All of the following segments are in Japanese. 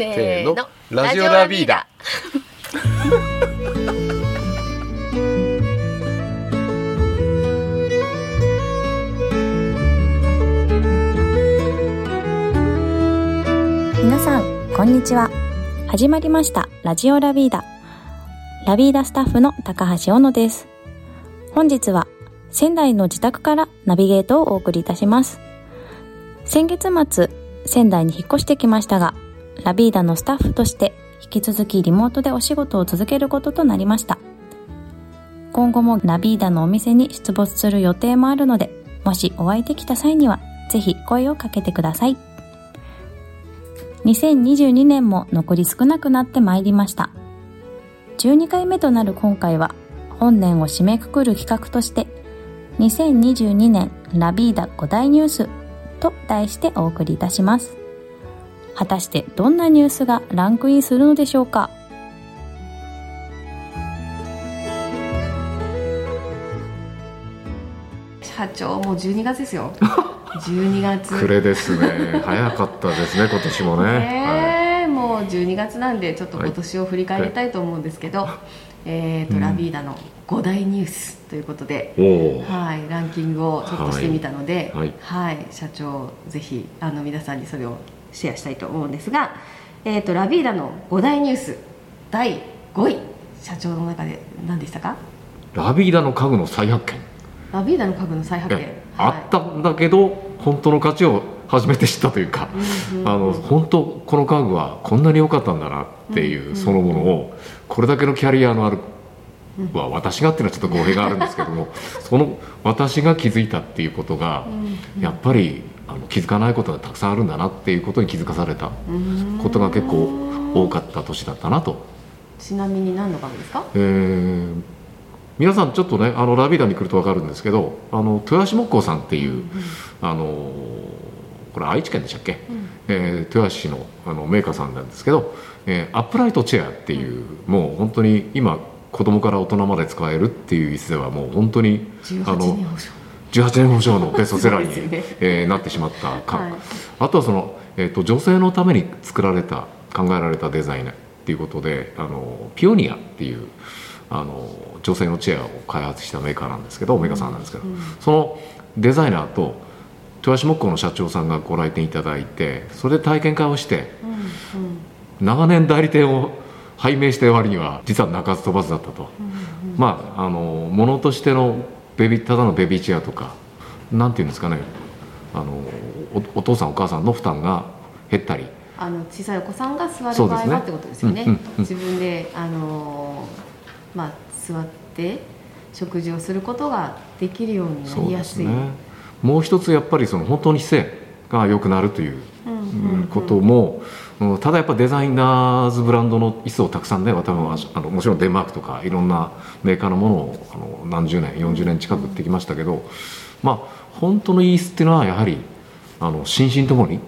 せーの。ラジオラビーダ。皆さんこんにちは。始まりました。ラジオラビーダ。ラビーダスタッフの高橋小野です。本日は仙台の自宅からナビゲートをお送りいたします。先月末仙台に引っ越してきましたがラビーダのスタッフとして引き続きリモートでお仕事を続けることとなりました。今後もラビーダのお店に出没する予定もあるのでもしお会いできた際にはぜひ声をかけてください。2022年も残り少なくなってまいりました。12回目となる今回は本年を締めくくる企画として2022年ラビーダ5大ニュースと題してお送りいたします。果たしてどんなニュースがランクインするのでしょうか？社長もう12月ですよ。12月。暮れですね。早かったですね 今年もね。ねえもう12月なんでちょっと今年を振り返りたいと思うんですけど、えーとうん。ラビーダの5大ニュースということで、はい、ランキングをちょっとしてみたので、はい。はい社長ぜひあの皆さんにそれをシェアしたいと思うんですが、えー、とラビーダの5大ニュース第5位社長の中で何でしたか？ラビーダの家具の再発見。ラビーダの家具の再発見。えあったんだけど本当の価値を初めて知ったというか、うんうんあの本当この家具はこんなに良かったんだなっていうそのものをこれだけのキャリアのあるは私がっていうのはちょっと語弊があるんですけどもその私が気づいたっていうことがやっぱりあの気づかないことがたくさんあるんだなっていうことに気づかされたことが結構多かった年だったなと。ちなみに何の家具ですか？えー皆さんちょっとねあのラビーダに来ると分かるんですけどあの豊橋木工さんっていう、あのこれ愛知県でしたっけ、えー豊橋市のあのメーカーさんなんですけど、えーアップライトチェアっていう、もう本当に今子供から大人まで使えるっていう椅子ではもう本当に18あの18年保証のベストセラーに、ね。えーなってしまったか、はい。あとはその、えー、と女性のために作られた考えられたデザインっていうことであのピオニアっていうあの女性のチェアを開発したメーカーなんですけどメーカーさんなんですけど、そのデザイナーと豊橋木工の社長さんがご来店いただいてそれで体験会をしてうんうん。長年代理店を拝命してる割には実は鳴かず飛ばずだったと。まああのものとしてのベビーただのベビーチェアとかなんていうんですかね。あのおお父さんお母さんの負担が減ったり。あの小さいお子さんが座る場合はってことですよね。うんうんうん。自分であのーまあ座って食事をすることができるようになりやすい、ね。もう一つやっぱりその本当に姿勢が良くなるといううんうん。うんことも、うんただやっぱデザイナーズブランドの椅子をたくさんね多分あのもちろんデンマークとかいろんなメーカーのものをあの何十年40年近く売ってきましたけど、まあ本当のいい椅子っていうのはやはりあの心身ともに、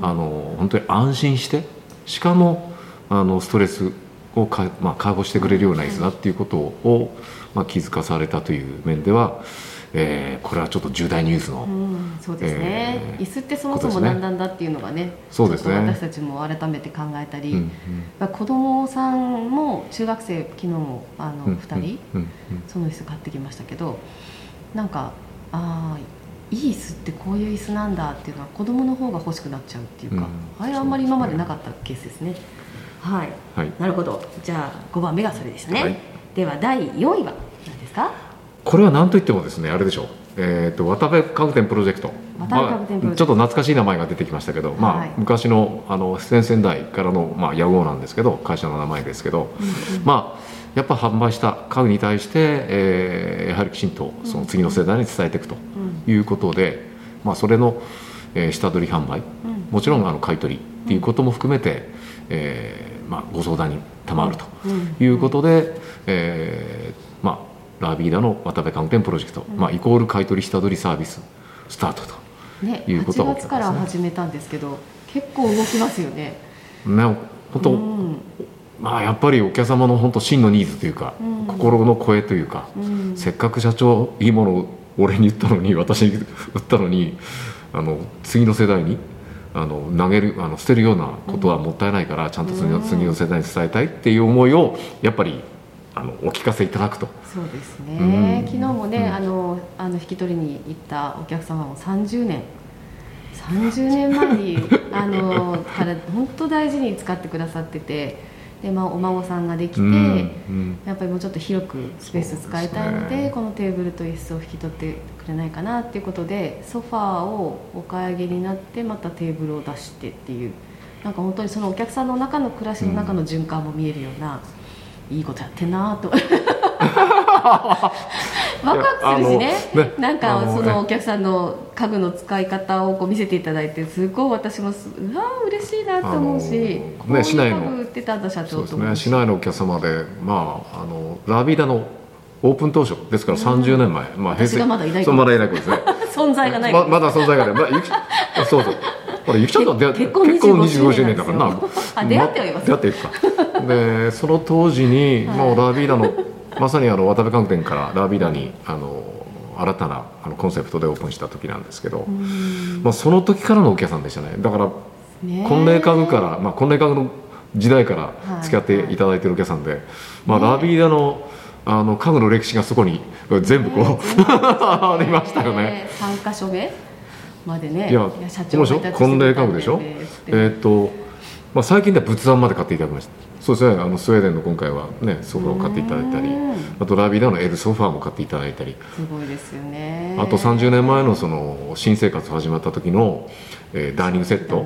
あの本当に安心してしかもあのストレスをか、まあ、解放してくれるような椅子だっていうことを、まあ、気づかされたという面では、えーこれはちょっっと重大ニュースの、うんそうですね、えー椅子ってそもそも何なんだっていうのがねそうですね。私たちも改めて考えたり、うんまあ子供さんも中学生昨日もあのうん2人、うんうんその椅子買ってきましたけどなんかああいい椅子ってこういう椅子なんだっていうのは子供の方が欲しくなっちゃうっていうか、うんあれあんまり今までなかったケースですね。はい。はい。なるほど。じゃあ5番目がそれでしたね、はい。では第4位は何ですか？これは何といってもですねあれでしょう、えー、と渡辺家具店プロジェクト。渡辺家具店プロジェクト。まあちょっと懐かしい名前が出てきましたけど、まあはい。昔のあの先々代からの、まあ、屋号なんですけど会社の名前ですけど、まあやっぱ販売した家具に対して、えーやはりきちんとその次の世代に伝えていくということで、まあ、それの、えー下取り販売、もちろんあの買い取りっていうことも含めて、えーまあ、ご相談に賜るということで、えーまあ、ラビーダの渡辺家具店プロジェクト、まあ、イコール買い取り下取りサービススタートと。ねいうことが8月から始めたんですけど結構動きますよね。ね、本当、うん。まあ、やっぱりお客様の本当真のニーズというか、うん。心の声というか、うん。せっかく社長いいものを俺に言ったのに 私に売ったのにあの次の世代にあの投げるあの捨てるようなことはもったいないから、ちゃんと次の次の世代に伝えたいっていう思いをやっぱりあのお聞かせいただくと。そうですね、うん。昨日もね、うん。あのあの引き取りに行ったお客様も30年。30年前に あのから本当大事に使ってくださっててで、まあ、お孫さんができて、うんうん。やっぱりもうちょっと広くスペース使いたいのでね。このテーブルと椅子を引き取ってくれないかなっていうことでソファーをお買い上げになってまたテーブルを出してっていう。なんか本当にそのお客さんの中の暮らしの中の循環も見えるような、いいことやってんなと。ワクワクするしね。ね。なんかそのお客さんの家具の使い方をこう見せていただいてすごい私もすうわー嬉しいなと思うし、あのね市内の。売ってたんだ社長とね。市内のお客様でまああのラビーダのオープン当初ですから30年前、まあ私がまだいないそうまだいない頃ですね。存在がないままだ存在がない、まあ、そうそうほらゆきちゃんとは出会って結婚結婚25 25周年だからな出会ってはいます。出会っているか。でその当時に、はい。もうラビーダのまさにあの渡辺家具店からラビーダにあの新たなあのコンセプトでオープンした時なんですけど、まあ、その時からのお客さんでしたね。だからね婚礼家具から、まあ、婚礼家具の時代から付き合っていただいてるお客さんで、まあ、ラビーダのあの家具の歴史がそこに全部こう、ありましたよね。三箇所目までねいや、社このでしょ婚礼家具でしょ？えーっと、まあ、最近では仏壇まで買っていただきました。そうですねあのスウェーデンの今回はねソファーを買っていただいたりうん。あとラビーダの L ソファーも買っていただいたり。すごいですよね。あと30年前のその新生活始まった時の、えーダーニングセット、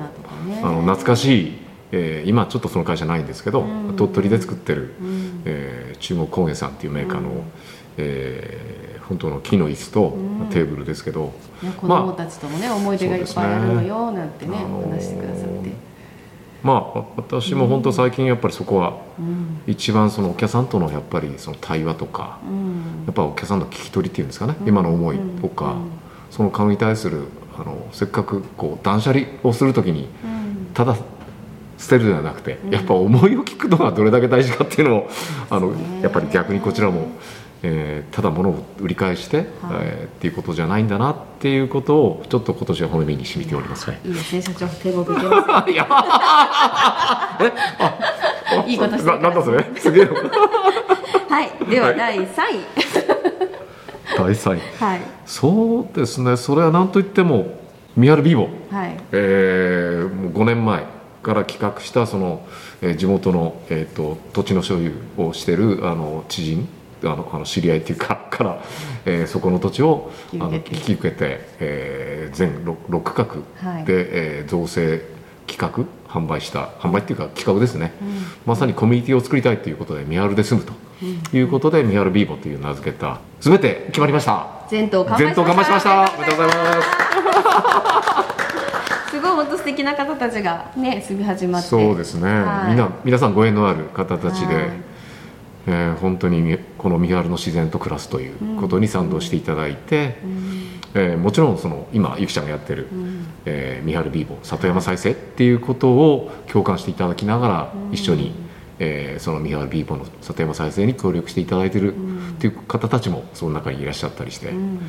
ね。あの懐かしい、えー今ちょっとその会社ないんですけど、うん。鳥取で作ってる、うん。えー中国工芸さんっていうメーカーの、うんえー本当の木の椅子とうん。テーブルですけど、ね子供たちともね、思い出がいっぱいあるのよなんてねあのー話してくださって、まあ私も本当最近やっぱりそこはうん。一番そのお客さんとのやっぱりその対話とかうん。やっぱお客さんの聞き取りっていうんですかね、うん。今の思いとか、うん。その顔に対するあのせっかくこう断捨離をするときにうん。ただ捨てるではなくて、うん。やっぱ思いを聞くのがどれだけ大事かっていうのをあのやっぱり逆にこちらも、えーただ物を売り返して、はい。えーっていうことじゃないんだなっていうことをちょっと今年は骨身に染みております。はい。いいですね。社長天国行けま いや。いいことしてる。ななんだそれ？すげえ。はい。でははい。第3位。大祭はい。そうですね。それは何といってもミハル・ビーボはい。えーもう5年前から企画したその、えー地元の、えー、と土地の所有をしてるあの知人あのあの知り合いっていうか から、えーそこの土地をあの引引き受けてえー全 6, 6区画はい。で、えー造成企画販売した販売っていうか企画ですね、うん。まさにコミュニティを作りたいということでミハルで住むということで、ミハルビーボという名付けた全て決まりました。全頭完売全頭完売しました。おめでとうございます。すごい本当素敵な方たちがね住み始まって。そうですね、はい。みんな皆さんご縁のある方たちで、はいえー本当にみこの三原の自然と暮らすということに賛同していただいて、うん。えーもちろんその今ゆきちゃんがやってる、うん。えー三原ビーボ里山再生っていうことを共感していただきながらうん。一緒に、えーその三原ビーボの里山再生に協力していただいてるん。っていう方たちもその中にいらっしゃったりして、うん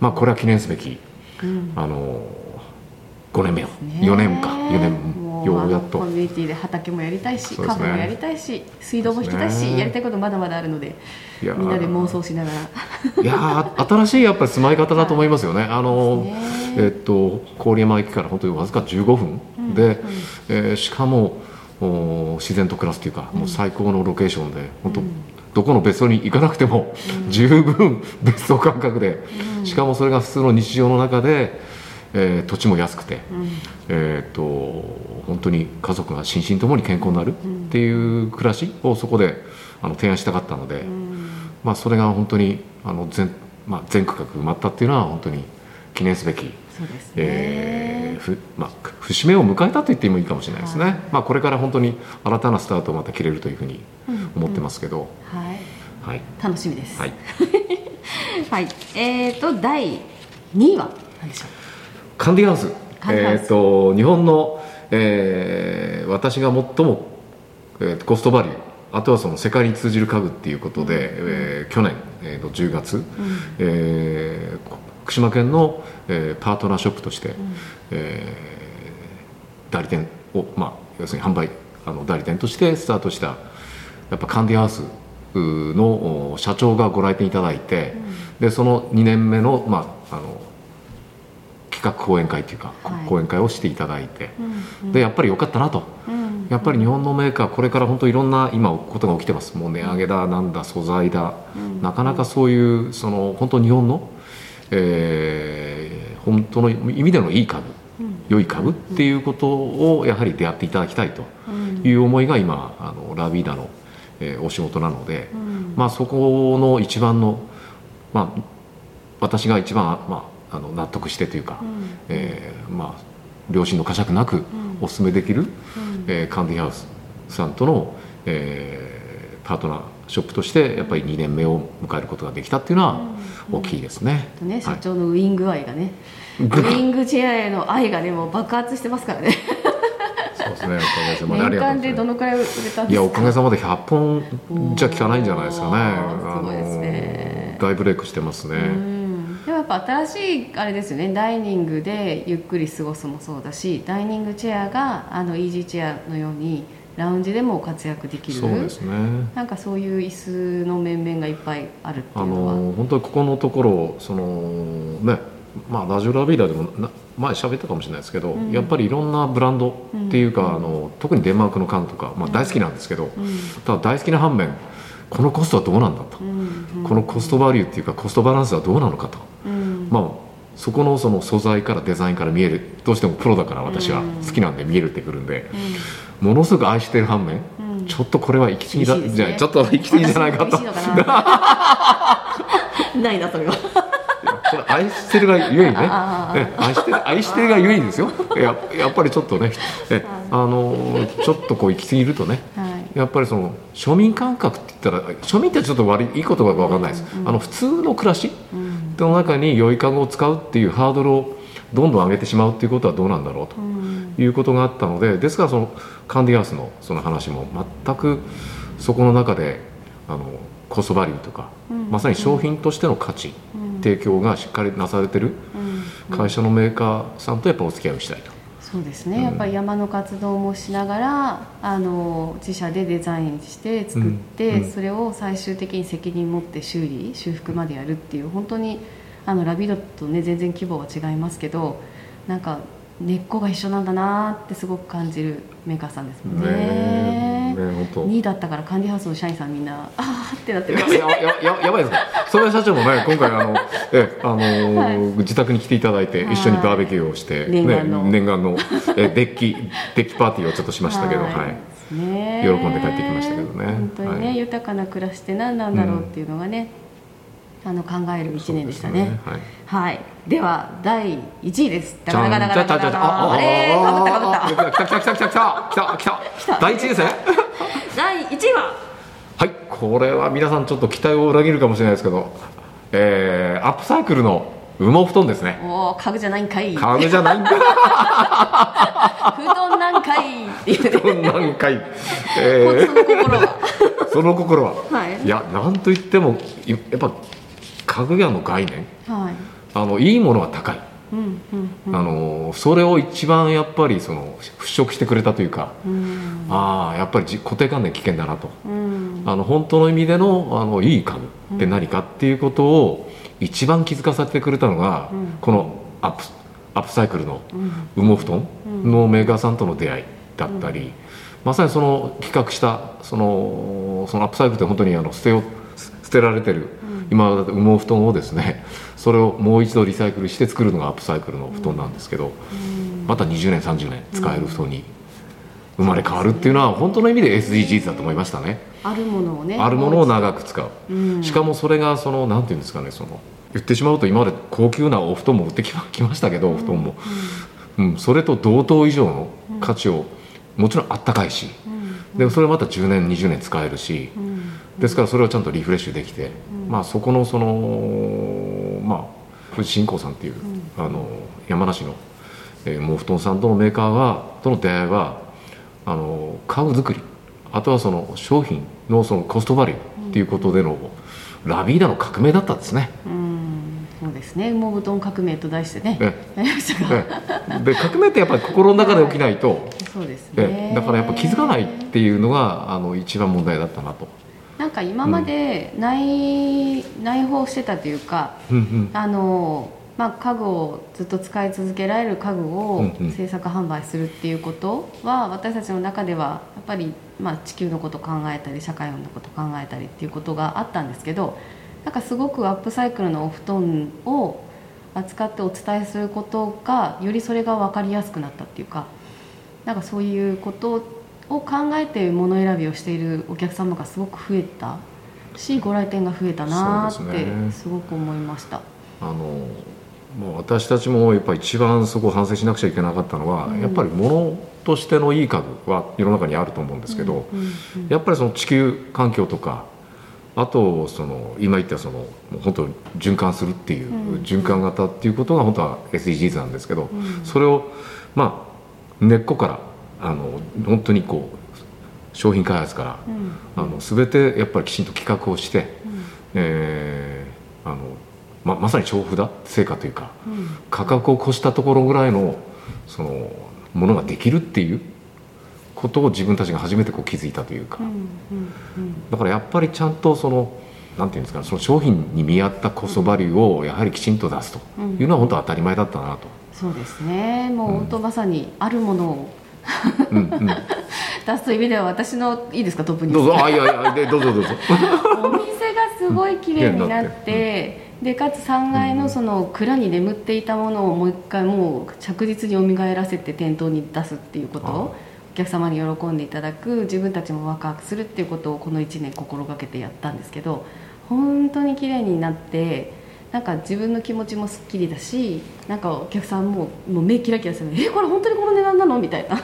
まあこれは記念すべき、うん。あの5年目を、ね。4年か。4年ようやっと。コミュニティで畑もやりたいし、ね。カフェもやりたいし水道も引きたいし、ね。やりたいことまだまだあるのでいやー。みんなで妄想しながら。いやー新しいやっぱり住まい方だと思いますよね。あのね。えっと郡山駅から本当にわずか15分で、えーしかもお自然と暮らすというか、もう最高のロケーションで本当、どこの別荘に行かなくても、十分別荘感覚で、しかもそれが普通の日常の中で、えー土地も安くて、えーっと本当に家族が心身ともに健康になるっていう暮らしをそこであの提案したかったので。まあ、それが本当にあの全,、まあ、全区画埋まったっていうのは本当に記念すべき、そうですね、えーふまあ、節目を迎えたと言ってもいいかもしれないですね、はい。まあ、これから本当に新たなスタートをまた切れるというふうに思ってますけど、はい。はい、楽しみです。はい、はい、えーと第2位は何でしょカンディハウスカンディハウス。えー、と日本の、えー私が最も、えーコストバリュー。あとはその世界に通じる家具っていうことで、えー去年、えー、と10月、えーこ福島県の、えーパートナーショップとして、えー代理店を、まあ、要するに販売あの代理店としてスタートしたやっぱカンディハウスの社長がご来店いただいて、でその2年目の,、まあ、あの企画講演会というか、はい。講演会をしていただいて、うんでやっぱり良かったなと。うん。やっぱり日本のメーカーこれから本当いろんな今ことが起きてます。もう値上げだなんだ素材だ、うん。なかなかそういうその本当日本の、えー本当の意味でのいい株うん。良い株っていうことをやはり出会っていただきたいとうん。いう思いが今あのラビーダの、えーお仕事なので、うん。まあ、そこの一番の、まあ、私が一番、まあ、あの納得してというか、うん。えーまあ、良心の呵責なくお勧めできる、うん。えーカンディハウスさんとの、えーパートナーショップとしてやっぱり2年目を迎えることができたっていうのは大きいですね。とね、社はい。長のウイング愛がね、ウイングチェアへの愛がねもう爆発してますからね。そうですね。おかげさまで年間でどのくらい売れたんですか？いやおかげさまで100本じゃ効かないんじゃないですかね。すごいですね。大ブレイクしてますね。うんでもやっぱ新しいあれですよね。ダイニングでゆっくり過ごすもそうだしダイニングチェアがあのイージーチェアのようにラウンジでも活躍できる。そうですね。なんかそういう椅子の面々がいっぱいあるってあいうのは。の本当にここのところそのねまあラジオラビーダでもな前喋ったかもしれないですけど、うん。やっぱりいろんなブランドっていうか、うん。あの特にデンマークの缶とか、まあ、大好きなんですけど、うん。ただ大好きな反面このコストはどうなんだと、うんこのコストバリューっていうかコストバランスはどうなのかと、うん。まあそこのその素材からデザインから見える。どうしてもプロだから私は。好きなんで見えるってくるんで、ものすごく愛してる反面、うん。ちょっとこれは行き過ぎだ、ね。じゃあちょっと行き過ぎじゃないかと。な ないなそれは。愛してるがゆえにね。ね愛してる愛してるがゆえにですよ。ややっぱりちょっとねえあのちょっとこう行き過ぎるとねはいやっぱりその庶民感覚って言ったら庶民ってちょっと悪いいい言葉か分かんないです、あの普通の暮らしうん。の中に良い家具を使うっていうハードルをどんどん上げてしまうっていうことはどうなんだろうとうん。いうことがあったのでですからそのカンディアースのその話も全くそこの中であのコストバリューとか、うん。まさに商品としての価値、うん。提供がしっかりなされてるうん。会社のメーカーさんとやっぱお付き合いをしたいと。そうですね、やっぱり山の活動もしながらあの自社でデザインして作って、うんうん。それを最終的に責任持って修理修復までやるっていう本当にあのラビドとね全然規模は違いますけどなんか根っこが一緒なんだなってすごく感じるメーカーさんですもんね。ねえね本当。2位だったからカンディハウスの社員さんみんなあーってなってるいややややばいですそれ社長もね 今回あのえあのーはい。自宅に来ていただいてはい。一緒にバーベキューをして、念願の。ね、念願のえデッキ デッキパーティーをちょっとしましたけど、はい。ね。喜んで帰ってきましたけどね。本当にね、はい。豊かな暮らしって何なんだろうっていうのがね、あの考える一年でしたね。ねはい、はい、では第一位です。あガダあダガあガダ。あああ、ああ、ああ、ああ、ああ、ああ、ああ、ああた来た来た来た。第一位ですね。第一位は。はい、これは皆さんちょっと期待を裏切るかもしれないですけど、えー、アップサイクルの羽毛布団ですね。おお、家具じゃないんかい。家具じゃないんかい。布団なんかい、布団なんかい。えー、その心は。その心は。はい。いや、なんと言ってもやっぱ。家具屋の概念？はい。あのいいものは高い、うんうんうん。あのそれを一番やっぱりその払拭してくれたというか、うん。ああやっぱりじ固定観念危険だなと。うん。あの本当の意味でのあのいい家具って何かっていうことを一番気づかさせてくれたのが、うん。このアップアップサイクルのうん。羽毛布団のメーカーさんとの出会いだったり、まさにその企画したそのそのアップサイクルって本当にあの捨てよ捨てられてる、今羽毛布団をですねそれをもう一度リサイクルして作るのがアップサイクルの布団なんですけど、また20年30年使える布団に生まれ変わるっていうのは本当の意味で SDGs だと思いましたね。あるものをねあるものを長く使う、うん。しかもそれがそのなんていうんですかねその言ってしまうと今まで高級なお布団も売ってきましたけどお布団も、うん。それと同等以上の価値をもちろんあったかいし、でそれまた10年20年使えるし、うん。ですからそれをちゃんとリフレッシュできて、まあそこのそのまあ富士新興さんっていう、あの山梨の、えー、毛布団さんとのメーカーがとの出会いはあの家具作りあとはその商品のそのコストバリューっていうことでの、ラビーダの革命だったんですね。うん。そうでですね。羽毛布団革命と題してね。えやりましたが、え。で革命ってやっぱり心の中で起きないと、そうですえねだからやっぱ気づかないっていうのがあの一番問題だったなと。なんか今まで内,、内包してたというかうんうん。あの、まあ、家具をずっと使い続けられる家具をうんうん。制作販売するっていうことは、私たちの中ではやっぱり、まあ、地球のこと考えたり社会のこと考えたりっていうことがあったんですけどなんかすごくアップサイクルのお布団を扱ってお伝えすることがよりそれが分かりやすくなったっていうかなんかそういうことを考えて物選びをしているお客様がすごく増えたしご来店が増えたなーってすごく思いました。あのもう私たちもやっぱり一番そこを反省しなくちゃいけなかったのは、うん。やっぱり物としてのいい家具は世の中にあると思うんですけど、うんうんうん。やっぱりその地球環境とかあとその今言ったそのもう本当に循環するっていう、うん循環型っていうことが本当は SDGs なんですけど、うん。それをまあ根っこからあの本当にこう商品開発から、うん。あの全てやっぱりきちんと企画をして、うん。えーあのままさに調布だ成果というかうん。価格を越したところぐらいのそのものができるっていうことを自分たちが初めてこう気づいたというか、だからやっぱりちゃんとそのなんていうんですかその商品に見合ったコストバリューをやはりきちんと出すというのは本当当たり前だったなと。そうですね。もう本当まさにあるものを。うんうん、出すという意味では私のいいですか？トップにどうぞ。あいやいやでどうぞどうぞ。お店がすごい綺麗になって、でかつ3階のその蔵に眠っていたものをもう一回もう着実に蘇らせて店頭に出すっていうこと。をお客様に喜んでいただく。自分たちもワクワクするっていうことをこの1年心がけてやったんですけど本当に綺麗になってなんか自分の気持ちもすっきりだしなんかお客さんももう目キラキラする。えこれ本当にこの値段なの？みたいな。ね。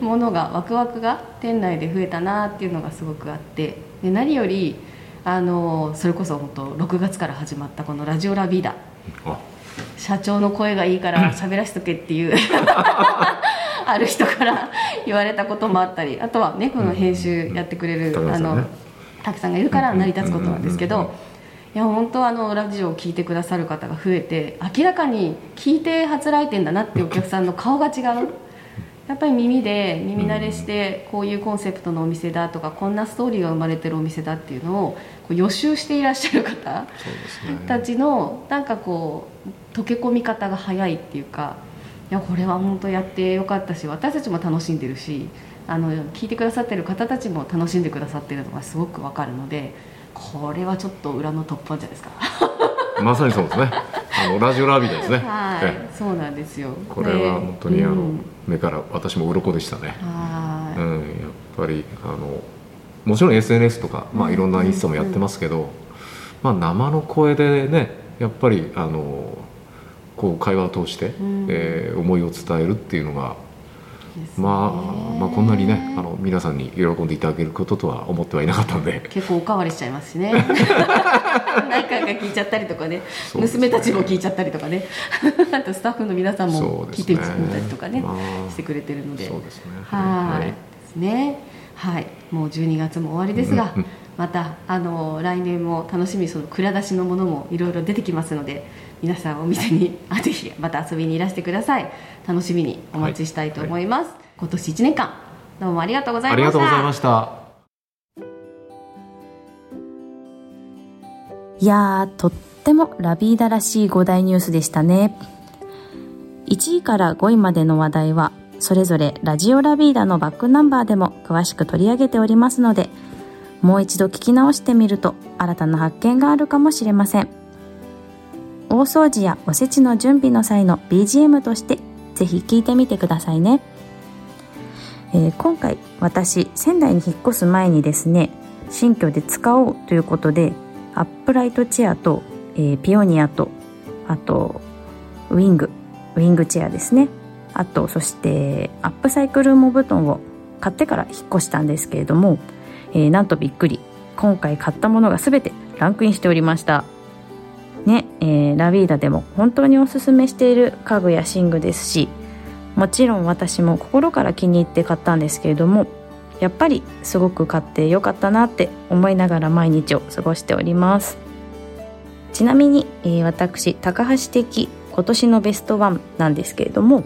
ものがワクワクが店内で増えたなっていうのがすごくあって。で何よりあのそれこそ本当6月から始まったこの「ラジオラビーダ。あ」社長の声がいいから 喋らしとけっていう。ある人から言われたこともあったり。あとは猫の編集やってくれる、あの高橋さんね。たくさんがいるから成り立つことなんですけどいや本当あのラジオを聞いてくださる方が増えて明らかに聞いて初来店だなっていうお客さんの顔が違うやっぱり耳で耳慣れしてこういうコンセプトのお店だとかこんなストーリーが生まれてるお店だっていうのをこう予習していらっしゃる方。たちのなんかこう溶け込み方が早いっていうかいやこれは本当やってよかったし私たちも楽しんでるしあの聞いてくださってる方たちも楽しんでくださってるのがすごくわかるのでこれはちょっと裏の突破じゃないですか。まさにそうですね。あのラジオラビーですね。はい、ええ。そうなんですよ。これは本当にあの、うん目から私も鱗でしたね。はい、うん、やっぱりあのもちろん SNS とか、まあ、うん。いろんなインスタもやってますけど、まあ、生の声でねやっぱりあのこう会話を通して、ん。えー思いを伝えるっていうのが、まあ、まあこんなにねあの皆さんに喜んでいただけることとは思ってはいなかったんで。結構おかわりしちゃいますしね。何回か聞いちゃったりとかね。ね。娘たちも聞いちゃったりとかね。あとスタッフの皆さんそも聞いてみたりとかねまあしてくれてるので。そうですね。はい。はい。ですね。はい。もう12月も終わりですが、うんうん。またあの来年も楽しみその蔵出しのものもいろいろ出てきますので皆さんお店にあぜひまた遊びにいらしてください楽しみにお待ちしたいと思います、今年1年間どうもありがとうございあましたりがとうございました。いやー、とってもラビーダらしい5大ニュースでしたね。1位から5位までの話題は、それぞれラジオラビーダのバックナンバーでも詳しく取り上げておりますので、もう一度聞き直してみると新たな発見があるかもしれません。大掃除やおせちの準備の際の BGM としてぜひ聞いてみてくださいね。えー今回私仙台に引っ越す前にですね新居で使おうということでアップライトチェアと、えーピオニアとあとウィングウィングチェアですね。あとそしてアップサイクル羽毛布団を買ってから引っ越したんですけれども、えーなんとびっくり。今回買ったものが全てランクインしておりました。ね、えーラビーダでも本当におすすめしている家具や寝具ですしもちろん私も心から気に入って買ったんですけれどもやっぱりすごく買ってよかったなって思いながら毎日を過ごしております。ちなみに、えー、私高橋的今年のベストワンなんですけれども、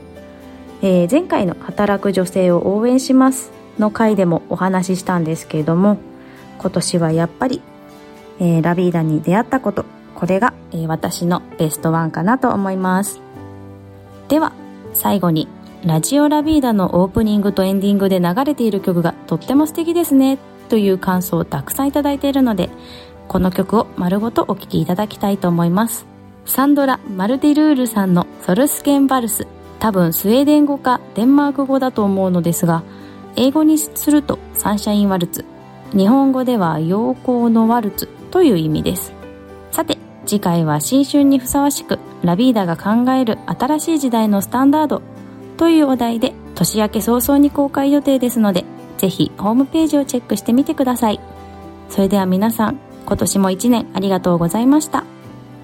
えー、前回の「働く女性を応援します」の回でもお話ししたんですけれども今年はやっぱり、えー、ラビーダに出会ったことこれが、えー、私のベストワンかなと思います。では最後にラジオラビーダのオープニングとエンディングで流れている曲がとっても素敵ですねという感想をたくさんいただいているのでこの曲を丸ごとお聴きいただきたいと思います。サンドラ・マルディルールさんのソルスケンバルス多分スウェーデン語かデンマーク語だと思うのですが英語にするとサンシャインワルツ日本語では陽光のワルツという意味です。次回は新春にふさわしくラビーダが考える新しい時代のスタンダードというお題で年明け早々に公開予定ですのでぜひホームページをチェックしてみてください。それでは皆さん今年も一年ありがとうございました。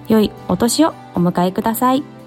良いお年をお迎えください。